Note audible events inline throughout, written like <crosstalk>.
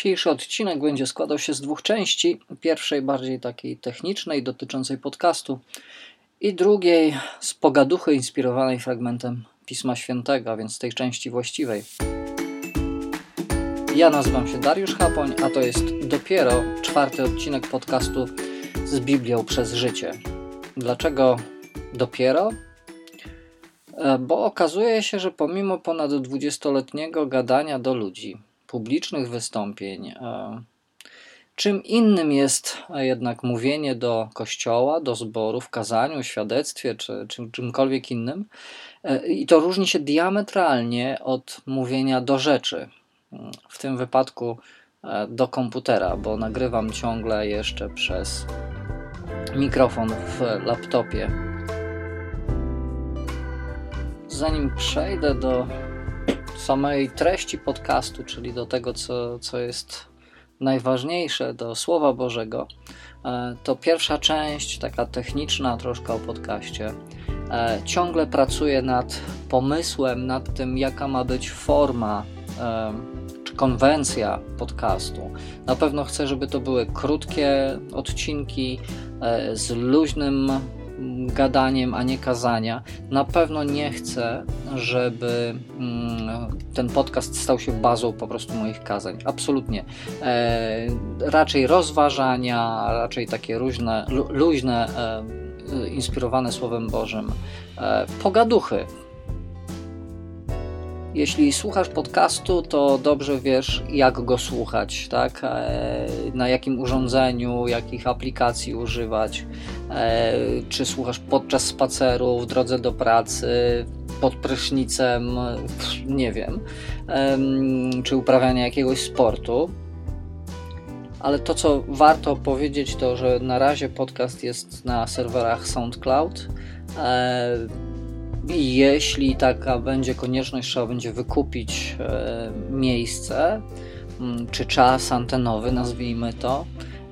Dzisiejszy odcinek będzie składał się z dwóch części. Pierwszej bardziej takiej technicznej, dotyczącej podcastu, i drugiej z pogaduchy inspirowanej fragmentem Pisma Świętego, a więc tej części właściwej. Ja nazywam się Dariusz Chapoń, a to jest dopiero czwarty odcinek podcastu z Biblią przez życie. Dlaczego dopiero? E, bo okazuje się, że pomimo ponad 20-letniego gadania do ludzi, publicznych wystąpień, e, czym innym jest jednak mówienie do kościoła, do zboru, w kazaniu, świadectwie czy, czy czymkolwiek innym. E, I to różni się diametralnie od mówienia do rzeczy. W tym wypadku do komputera, bo nagrywam ciągle jeszcze przez mikrofon w laptopie zanim przejdę do samej treści podcastu, czyli do tego, co, co jest najważniejsze, do Słowa Bożego, e, to pierwsza część, taka techniczna troszkę o podcaście, e, ciągle pracuję nad pomysłem, nad tym, jaka ma być forma e, czy konwencja podcastu. Na pewno chcę, żeby to były krótkie odcinki z luźnym gadaniem, a nie kazania. Na pewno nie chcę, żeby mm, ten podcast stał się bazą po prostu moich kazań. Absolutnie. E, raczej rozważania, raczej takie luźne, luźne e, inspirowane Słowem Bożym, e, pogaduchy jeśli słuchasz podcastu, to dobrze wiesz, jak go słuchać, tak? E, na jakim urządzeniu, jakich aplikacji używać. E, czy słuchasz podczas spaceru, w drodze do pracy, pod prysznicem, nie wiem, czy uprawiania jakiegoś sportu. Ale to, co warto powiedzieć, to że na razie podcast jest na serwerach SoundCloud. Jeśli taka będzie konieczność, trzeba będzie wykupić e, miejsce mm, czy czas antenowy, nazwijmy to.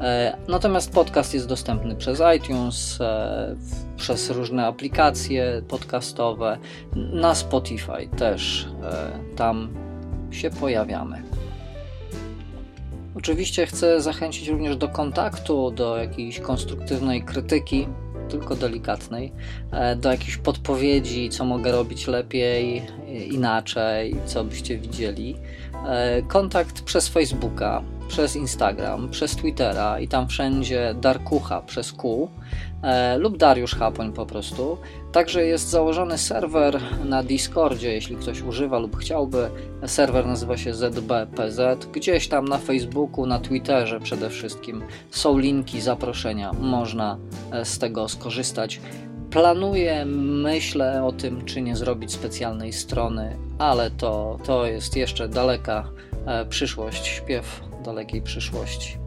E, natomiast podcast jest dostępny przez iTunes, e, przez różne aplikacje podcastowe, na Spotify też tam się pojawiamy. Oczywiście chcę zachęcić również do kontaktu, do jakiejś konstruktywnej krytyki tylko delikatnej, e, do jakichś podpowiedzi, co mogę robić lepiej, inaczej, co byście widzieli. E, kontakt przez Facebooka, przez Instagram, przez Twittera i tam wszędzie Darkucha przez Q e, lub Dariusz Chapoń po prostu. Także jest założony serwer na Discordzie, jeśli ktoś używa lub chciałby. Serwer nazywa się ZBPZ. Gdzieś tam na Facebooku, na Twitterze przede wszystkim są linki, zaproszenia. Można e, z tego skorzystać. Planuję, myślę o tym, czy nie zrobić specjalnej strony, ale to, to jest jeszcze daleka przyszłość, śpiew dalekiej przyszłości.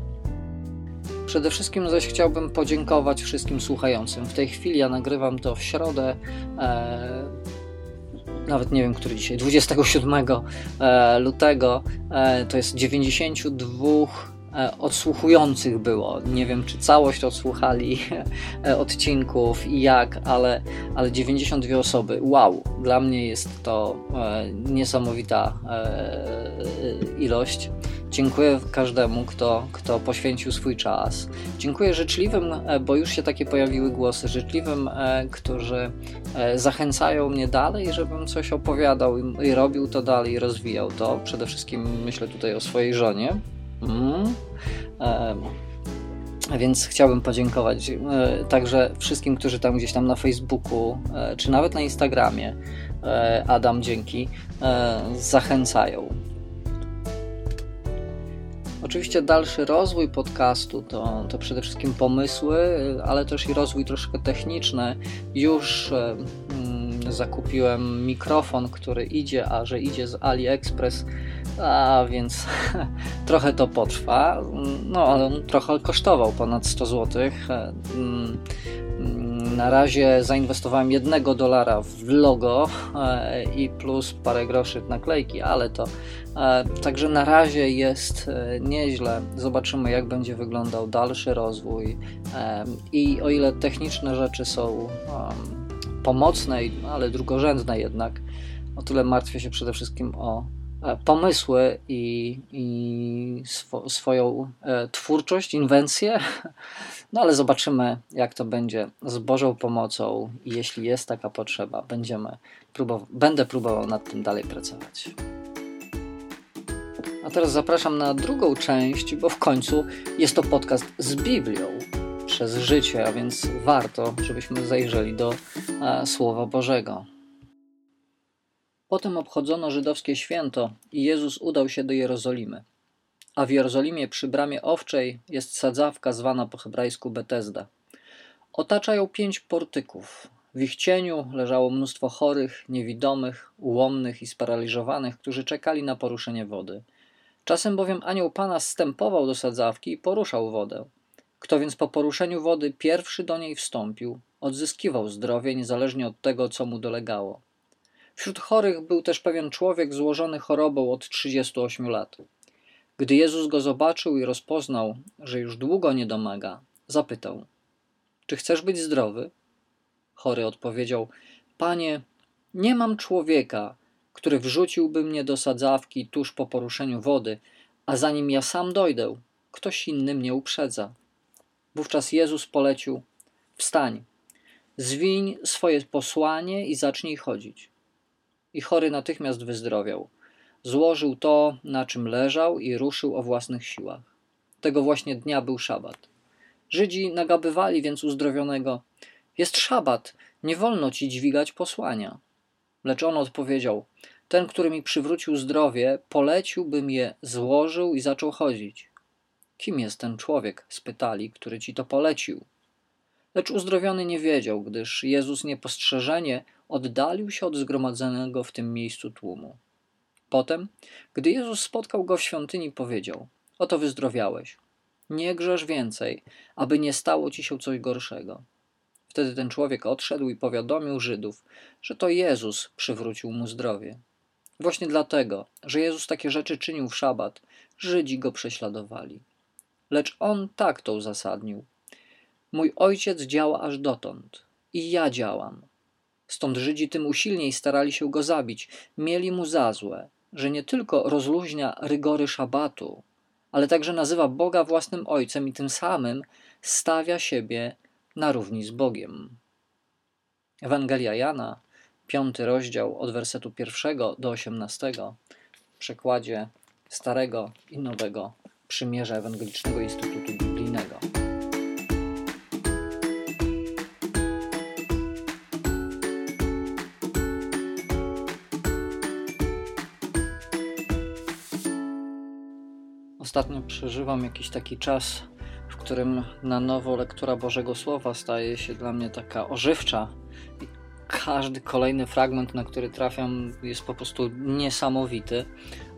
Przede wszystkim zaś chciałbym podziękować wszystkim słuchającym. W tej chwili ja nagrywam to w środę. E, nawet nie wiem, który dzisiaj, 27 e, lutego. E, to jest 92 e, odsłuchujących było. Nie wiem, czy całość odsłuchali e, odcinków i jak, ale, ale 92 osoby. Wow, dla mnie jest to e, niesamowita ilość. Dziękuję każdemu, kto, kto poświęcił swój czas. Dziękuję życzliwym, e, bo już się takie pojawiły głosy, życzliwym, e, którzy e, zachęcają mnie dalej, żebym coś opowiadał i robił to dalej, rozwijał to. Przede wszystkim myślę tutaj o swojej żonie. Mm. Więc chciałbym podziękować także wszystkim, którzy tam gdzieś tam na Facebooku, czy nawet na Instagramie, Adam, dzięki, zachęcają. Oczywiście dalszy rozwój podcastu to, to przede wszystkim pomysły, ale też i rozwój troszkę techniczny. Już e, zakupiłem mikrofon, który idzie, a że idzie z AliExpress, a więc <laughs> trochę to potrwa. No, on trochę kosztował ponad 100 zł. Mm, na razie zainwestowałem jednego dolara w logo e, i plus parę groszy naklejki, ale to e, także na razie jest e, nieźle. Zobaczymy, jak będzie wyglądał dalszy rozwój. I o ile techniczne rzeczy są pomocne, ale drugorzędne jednak, o tyle martwię się przede wszystkim o pomysły i, i swo, swoją twórczość, inwencję, <laughs> no ale zobaczymy, jak to będzie z Bożą pomocą. I jeśli jest taka potrzeba, będziemy próbow- będę próbował nad tym dalej pracować. A teraz zapraszam na drugą część, bo w końcu jest to podcast z Biblią przez życie, a więc warto, żebyśmy zajrzeli do e, Słowa Bożego. Potem obchodzono żydowskie święto i Jezus udał się do Jerozolimy. A w Jerozolimie przy bramie owczej jest sadzawka zwana po hebrajsku Betesda. Otacza ją pięć portyków. W ich cieniu leżało mnóstwo chorych, niewidomych, ułomnych i sparaliżowanych, którzy czekali na poruszenie wody. Czasem bowiem anioł Pana stępował do sadzawki i poruszał wodę. Kto więc po poruszeniu wody pierwszy do niej wstąpił, odzyskiwał zdrowie niezależnie od tego, co mu dolegało. Wśród chorych był też pewien człowiek złożony chorobą od 38 lat. Gdy Jezus go zobaczył i rozpoznał, że już długo nie domaga, zapytał: Czy chcesz być zdrowy? Chory odpowiedział: Panie, nie mam człowieka, który wrzuciłby mnie do sadzawki tuż po poruszeniu wody, a zanim ja sam dojdę, ktoś inny mnie uprzedza. Wówczas Jezus polecił: Wstań, zwiń swoje posłanie i zacznij chodzić. I chory natychmiast wyzdrowiał. Złożył to, na czym leżał i ruszył o własnych siłach. Tego właśnie dnia był szabat. Żydzi nagabywali więc uzdrowionego: Jest szabat, nie wolno ci dźwigać posłania. Lecz on odpowiedział: Ten, który mi przywrócił zdrowie, polecił, bym je złożył i zaczął chodzić. Kim jest ten człowiek? spytali, który ci to polecił. Lecz uzdrowiony nie wiedział, gdyż Jezus niepostrzeżenie oddalił się od zgromadzonego w tym miejscu tłumu. Potem, gdy Jezus spotkał go w świątyni, powiedział: Oto wyzdrowiałeś. Nie grzesz więcej, aby nie stało ci się coś gorszego. Wtedy ten człowiek odszedł i powiadomił Żydów, że to Jezus przywrócił mu zdrowie. Właśnie dlatego, że Jezus takie rzeczy czynił w szabat, Żydzi go prześladowali. Lecz on tak to uzasadnił. Mój ojciec działa aż dotąd i ja działam. Stąd Żydzi tym usilniej starali się go zabić, mieli mu za złe, że nie tylko rozluźnia rygory szabatu, ale także nazywa Boga własnym ojcem i tym samym stawia siebie na równi z Bogiem. Ewangelia Jana, piąty rozdział od wersetu pierwszego do osiemnastego, w przekładzie Starego i Nowego Przymierza Ewangelicznego Instytutu Biblijnego. Ostatnio przeżywam jakiś taki czas w którym na nowo lektura Bożego Słowa staje się dla mnie taka ożywcza. I każdy kolejny fragment, na który trafiam, jest po prostu niesamowity.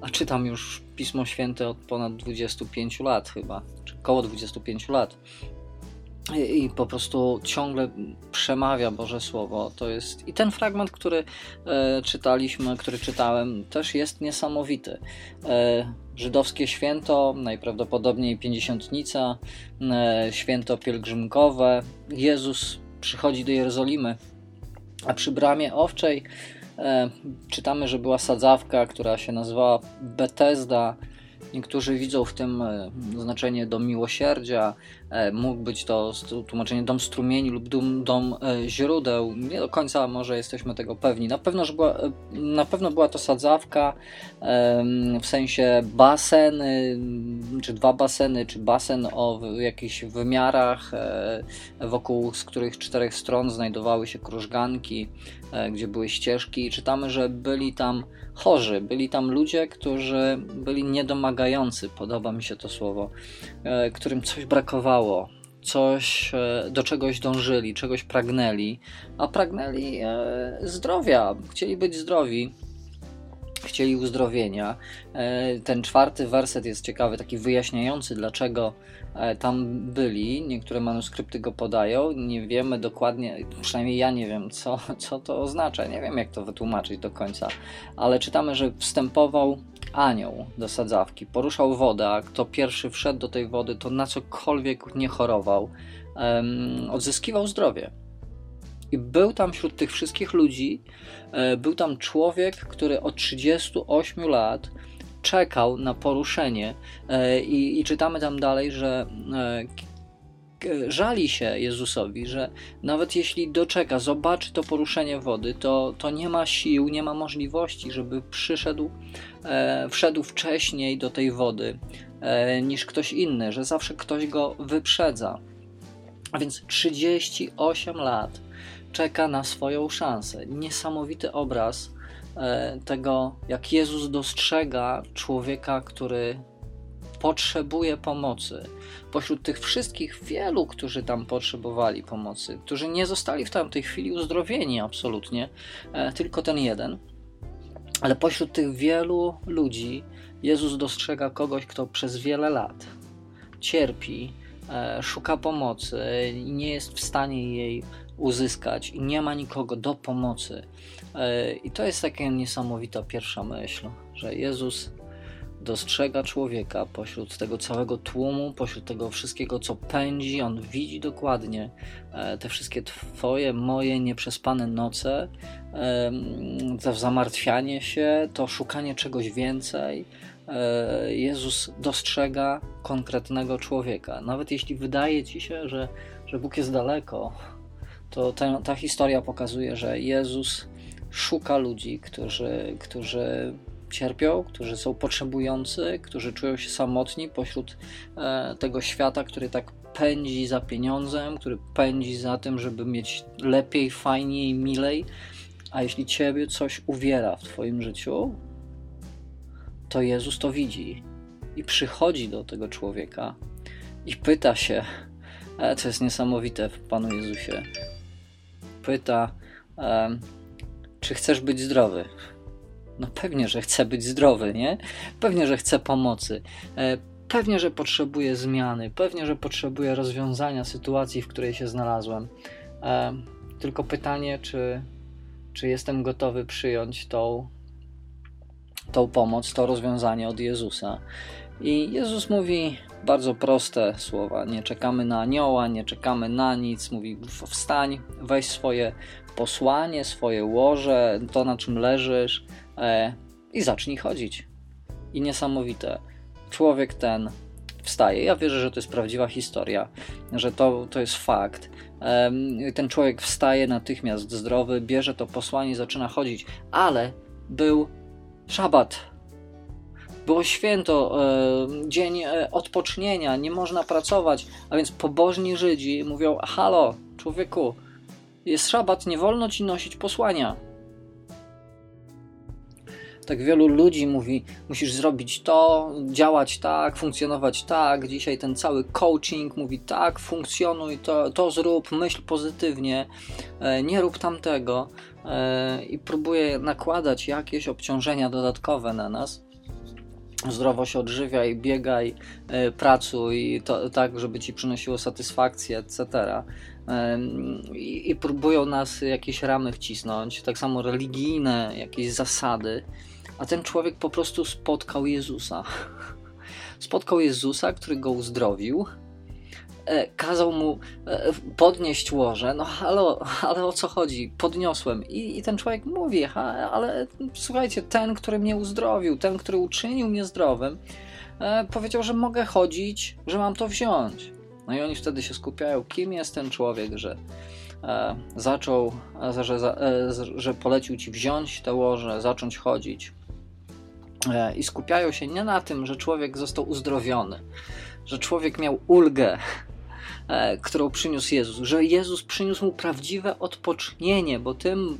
A czytam już Pismo Święte od ponad 25 lat, chyba, czy około 25 lat. I, I, po prostu ciągle przemawia Boże Słowo. To jest i ten fragment, który e, czytaliśmy, który czytałem, też jest niesamowity. E, żydowskie święto, najprawdopodobniej pięćdziesiątnica, e, święto pielgrzymkowe. Jezus przychodzi do Jerozolimy, a przy bramie owczej e, czytamy, że była sadzawka, która się nazywała Betesda. Niektórzy widzą w tym e, znaczenie dom miłosierdzia, mógł być to tłumaczenie dom strumieni lub dom, dom e, źródeł. Nie do końca może jesteśmy tego pewni. Na pewno, że była, na pewno była to sadzawka w sensie baseny, czy dwa baseny, czy basen o jakichś wymiarach, wokół z których czterech stron znajdowały się krużganki, gdzie były ścieżki. Czytamy, że byli tam chorzy, byli tam ludzie, którzy byli niedomagający, podoba mi się to słowo, e, którym coś brakowało, coś e, do czegoś dążyli, czegoś pragnęli, a pragnęli e, zdrowia, chcieli być zdrowi chcieli uzdrowienia. Ten czwarty werset jest ciekawy, taki wyjaśniający, dlaczego E, tam byli, niektóre manuskrypty go podają, nie wiemy dokładnie, przynajmniej ja nie wiem, co, co to oznacza, nie wiem jak to wytłumaczyć do końca, ale czytamy, że wstępował anioł do sadzawki, poruszał wodę, a kto pierwszy wszedł do tej wody, to na cokolwiek nie chorował, um, odzyskiwał zdrowie. I był tam wśród tych wszystkich ludzi, e, był tam człowiek, który od 38 lat czekał na poruszenie. E, I, i czytamy tam dalej, że żali się Jezusowi, że nawet jeśli doczeka, zobaczy to poruszenie wody, to, to nie ma sił, nie ma możliwości, żeby przyszedł, e, wszedł wcześniej do tej wody e, niż ktoś inny, że zawsze ktoś go wyprzedza. A więc 38 lat czeka na swoją szansę. Niesamowity obraz e, tego, jak Jezus dostrzega człowieka, który potrzebuje pomocy. Pośród tych wszystkich wielu, którzy tam potrzebowali pomocy, którzy nie zostali w tamtej chwili uzdrowieni absolutnie, e, tylko ten jeden. Ale pośród tych wielu ludzi Jezus dostrzega kogoś, kto przez wiele lat cierpi, e, szuka pomocy i nie jest w stanie jej uzyskać i nie ma nikogo do pomocy. E, I to jest taka niesamowita pierwsza myśl, że Jezus dostrzega człowieka pośród tego całego tłumu, pośród tego wszystkiego, co pędzi. On widzi dokładnie e, te wszystkie Twoje, moje nieprzespane noce, to zamartwianie się, to szukanie czegoś więcej. E, Jezus dostrzega konkretnego człowieka. Nawet jeśli wydaje ci się, że, że Bóg jest daleko, to ta, ta historia pokazuje, że Jezus szuka ludzi, którzy, którzy cierpią, którzy są potrzebujący, którzy czują się samotni pośród e, tego świata, który tak pędzi za pieniądzem, który pędzi za tym, żeby mieć lepiej, fajniej, milej. A jeśli ciebie coś uwiera w twoim życiu, to Jezus to widzi i przychodzi do tego człowieka i pyta się, e, co jest niesamowite w Panu Jezusie, pyta, e, czy chcesz być zdrowy? No pewnie, że chcę być zdrowy, nie? Pewnie, że chcę pomocy. E, pewnie, że potrzebuję zmiany. Pewnie, że potrzebuję rozwiązania sytuacji, w której się znalazłem. E, tylko pytanie, czy, czy jestem gotowy przyjąć tą, tą pomoc, to rozwiązanie od Jezusa. I Jezus mówi bardzo proste słowa. Nie czekamy na anioła, nie czekamy na nic. Mówi: wstań, weź swoje posłanie, swoje łoże, to na czym leżysz, e, i zacznij chodzić. I niesamowite. Człowiek ten wstaje. Ja wierzę, że to jest prawdziwa historia, że to, to jest fakt. E, ten człowiek wstaje natychmiast zdrowy, bierze to posłanie zaczyna chodzić, ale był szabat. Było święto, e, dzień e, odpocznienia, nie można pracować, a więc pobożni Żydzi mówią: Halo, człowieku, jest szabat, nie wolno ci nosić posłania tak wielu ludzi mówi, musisz zrobić to, działać tak, funkcjonować tak. Dzisiaj ten cały coaching mówi tak, funkcjonuj, to, to zrób, myśl pozytywnie, e, nie rób tamtego e, i próbuje nakładać jakieś obciążenia dodatkowe na nas zdrowo się odżywiaj, biegaj, e, pracuj, to, tak, żeby ci przynosiło satysfakcję, etc. I, próbują nas jakieś ramy wcisnąć, tak samo religijne, jakieś zasady a ten człowiek po prostu spotkał Jezusa. <laughs> Spotkał Jezusa, który go uzdrowił, e, kazał mu e, podnieść łoże. No, ale, ale o co chodzi? Podniosłem. I, I, ten człowiek mówi: Ale słuchajcie, ten, który mnie uzdrowił, ten, który uczynił mnie zdrowym, e, powiedział, że mogę chodzić, że mam to wziąć. No i oni wtedy się skupiają, kim jest ten człowiek, że zaczął, że, że polecił ci wziąć te łoże, zacząć chodzić. E, i skupiają się nie na tym, że człowiek został uzdrowiony, że człowiek miał ulgę, e, którą przyniósł Jezus, że Jezus przyniósł mu prawdziwe odpocznienie, bo tym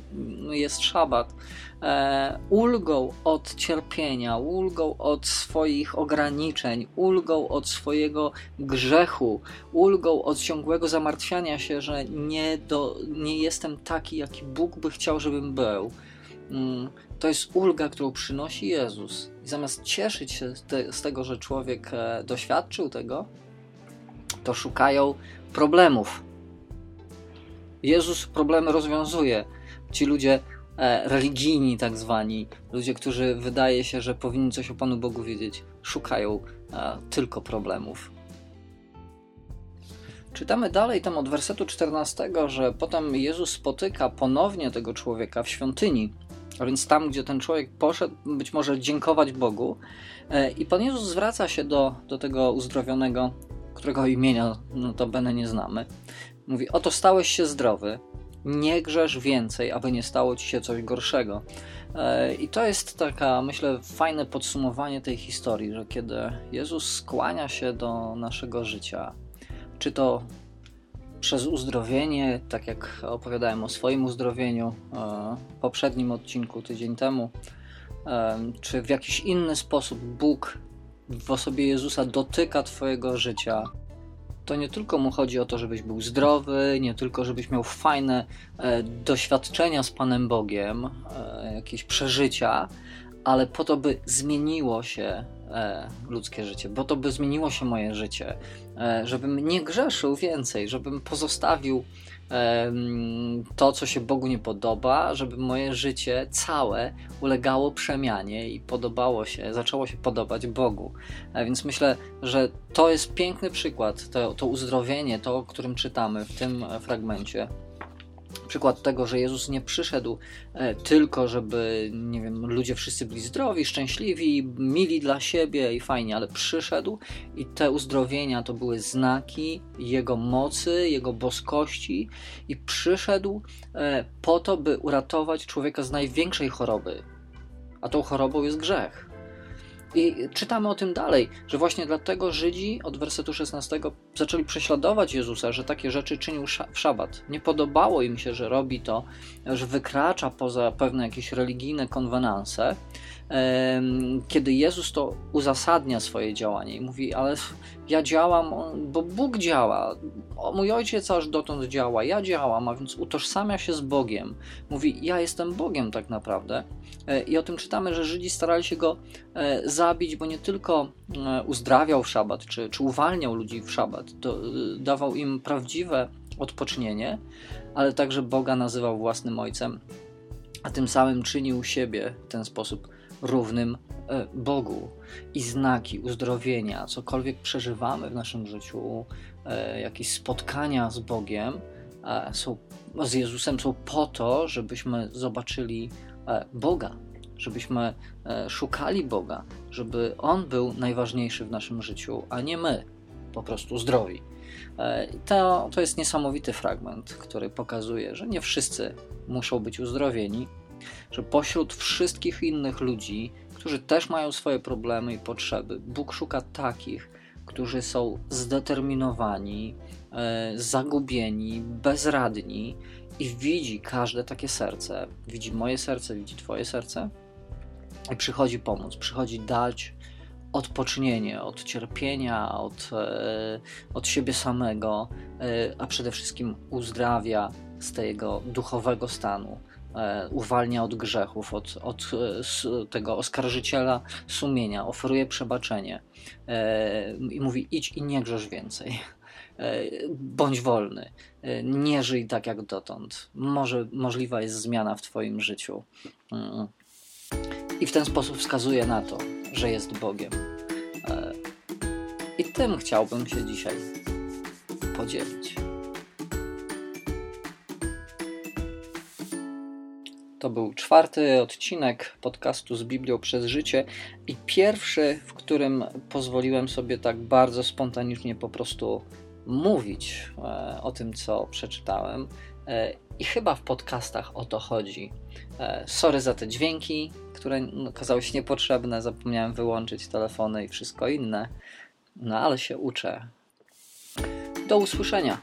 jest szabat, e, ulgą od cierpienia, ulgą od swoich ograniczeń, ulgą od swojego grzechu, ulgą od ciągłego zamartwiania się, że nie, do, nie jestem taki, jaki Bóg by chciał, żebym był. Mm, to jest ulga, którą przynosi Jezus. I zamiast cieszyć się z tego, że człowiek e, doświadczył tego, to szukają problemów. Jezus problemy rozwiązuje. Ci ludzie e, religijni, tak zwani, ludzie, którzy wydaje się, że powinni coś o Panu Bogu wiedzieć, szukają e, tylko problemów. Czytamy dalej tam od wersetu 14, że potem Jezus spotyka ponownie tego człowieka w świątyni, a więc tam, gdzie ten człowiek poszedł, być może dziękować Bogu. E, I Pan Jezus zwraca się do, do tego uzdrowionego, którego imienia no to bene nie znamy. Mówi: Oto stałeś się zdrowy, nie grzesz więcej, aby nie stało ci się coś gorszego. E, I to jest taka, myślę, fajne podsumowanie tej historii, że kiedy Jezus skłania się do naszego życia, czy to przez uzdrowienie, tak jak opowiadałem o swoim uzdrowieniu e, w poprzednim odcinku tydzień temu, e, czy w jakiś inny sposób Bóg w osobie Jezusa dotyka Twojego życia, to nie tylko mu chodzi o to, żebyś był zdrowy, nie tylko żebyś miał fajne e, doświadczenia z Panem Bogiem, e, jakieś przeżycia, ale po to, by zmieniło się e, ludzkie życie, bo to by zmieniło się moje życie, e, żebym nie grzeszył więcej, żebym pozostawił to, co się Bogu nie podoba, żeby moje życie całe ulegało przemianie i podobało się, zaczęło się podobać Bogu. Więc myślę, że to jest piękny przykład, to, to uzdrowienie, to, o którym czytamy w tym fragmencie przykład tego, że Jezus nie przyszedł e, tylko, żeby, nie wiem, ludzie wszyscy byli zdrowi, szczęśliwi, mili dla siebie i fajnie, ale przyszedł i te uzdrowienia to były znaki Jego mocy, Jego boskości i przyszedł e, po to, by uratować człowieka z największej choroby, a tą chorobą jest grzech. I czytamy o tym dalej, że właśnie dlatego Żydzi od wersetu 16 zaczęli prześladować Jezusa, że takie rzeczy czynił w szabat. Nie podobało im się, że robi to, że wykracza poza pewne jakieś religijne konwenanse. Kiedy Jezus to uzasadnia swoje działanie i mówi, ale ja działam, bo Bóg działa, mój ojciec aż dotąd działa, ja działam, a więc utożsamia się z Bogiem. Mówi, ja jestem Bogiem tak naprawdę. E, I o tym czytamy, że Żydzi starali się go e, zabić, bo nie tylko e, uzdrawiał w szabat, czy, czy uwalniał ludzi w szabat, dawał im prawdziwe odpocznienie, ale także Boga nazywał własnym ojcem, a tym samym czynił siebie w ten sposób równym Bogu. I znaki uzdrowienia, cokolwiek przeżywamy w naszym życiu, jakieś spotkania z Bogiem, są, z Jezusem są po to, żebyśmy zobaczyli E, Boga, żebyśmy e, szukali Boga, żeby On był najważniejszy w naszym życiu, a nie my, po prostu zdrowi. E, to, to jest niesamowity fragment, który pokazuje, że nie wszyscy muszą być uzdrowieni, że pośród wszystkich innych ludzi, którzy też mają swoje problemy i potrzeby, Bóg szuka takich, którzy są zdeterminowani, zagubieni, bezradni i widzi każde takie serce, widzi moje serce, widzi Twoje serce i przychodzi pomóc, przychodzi dać odpocznienie od cierpienia, od, e, od siebie samego, e, a przede wszystkim uzdrawia z tego duchowego stanu, e, uwalnia od grzechów, od, od tego oskarżyciela sumienia, oferuje przebaczenie i mówi: idź i nie grzesz więcej. E, bądź wolny, e, nie żyj tak jak dotąd. Może możliwa jest zmiana w Twoim życiu. Mm. I w ten sposób wskazuje na to, że jest Bogiem. E, I tym chciałbym się dzisiaj podzielić. To był czwarty odcinek podcastu z Biblią przez życie i pierwszy, w którym pozwoliłem sobie tak bardzo spontanicznie po prostu mówić e, o tym, co przeczytałem. E, I chyba w podcastach o to chodzi. E, sorry za te dźwięki, które no, okazały się niepotrzebne. Zapomniałem wyłączyć telefony i wszystko inne. No ale się uczę. Do usłyszenia.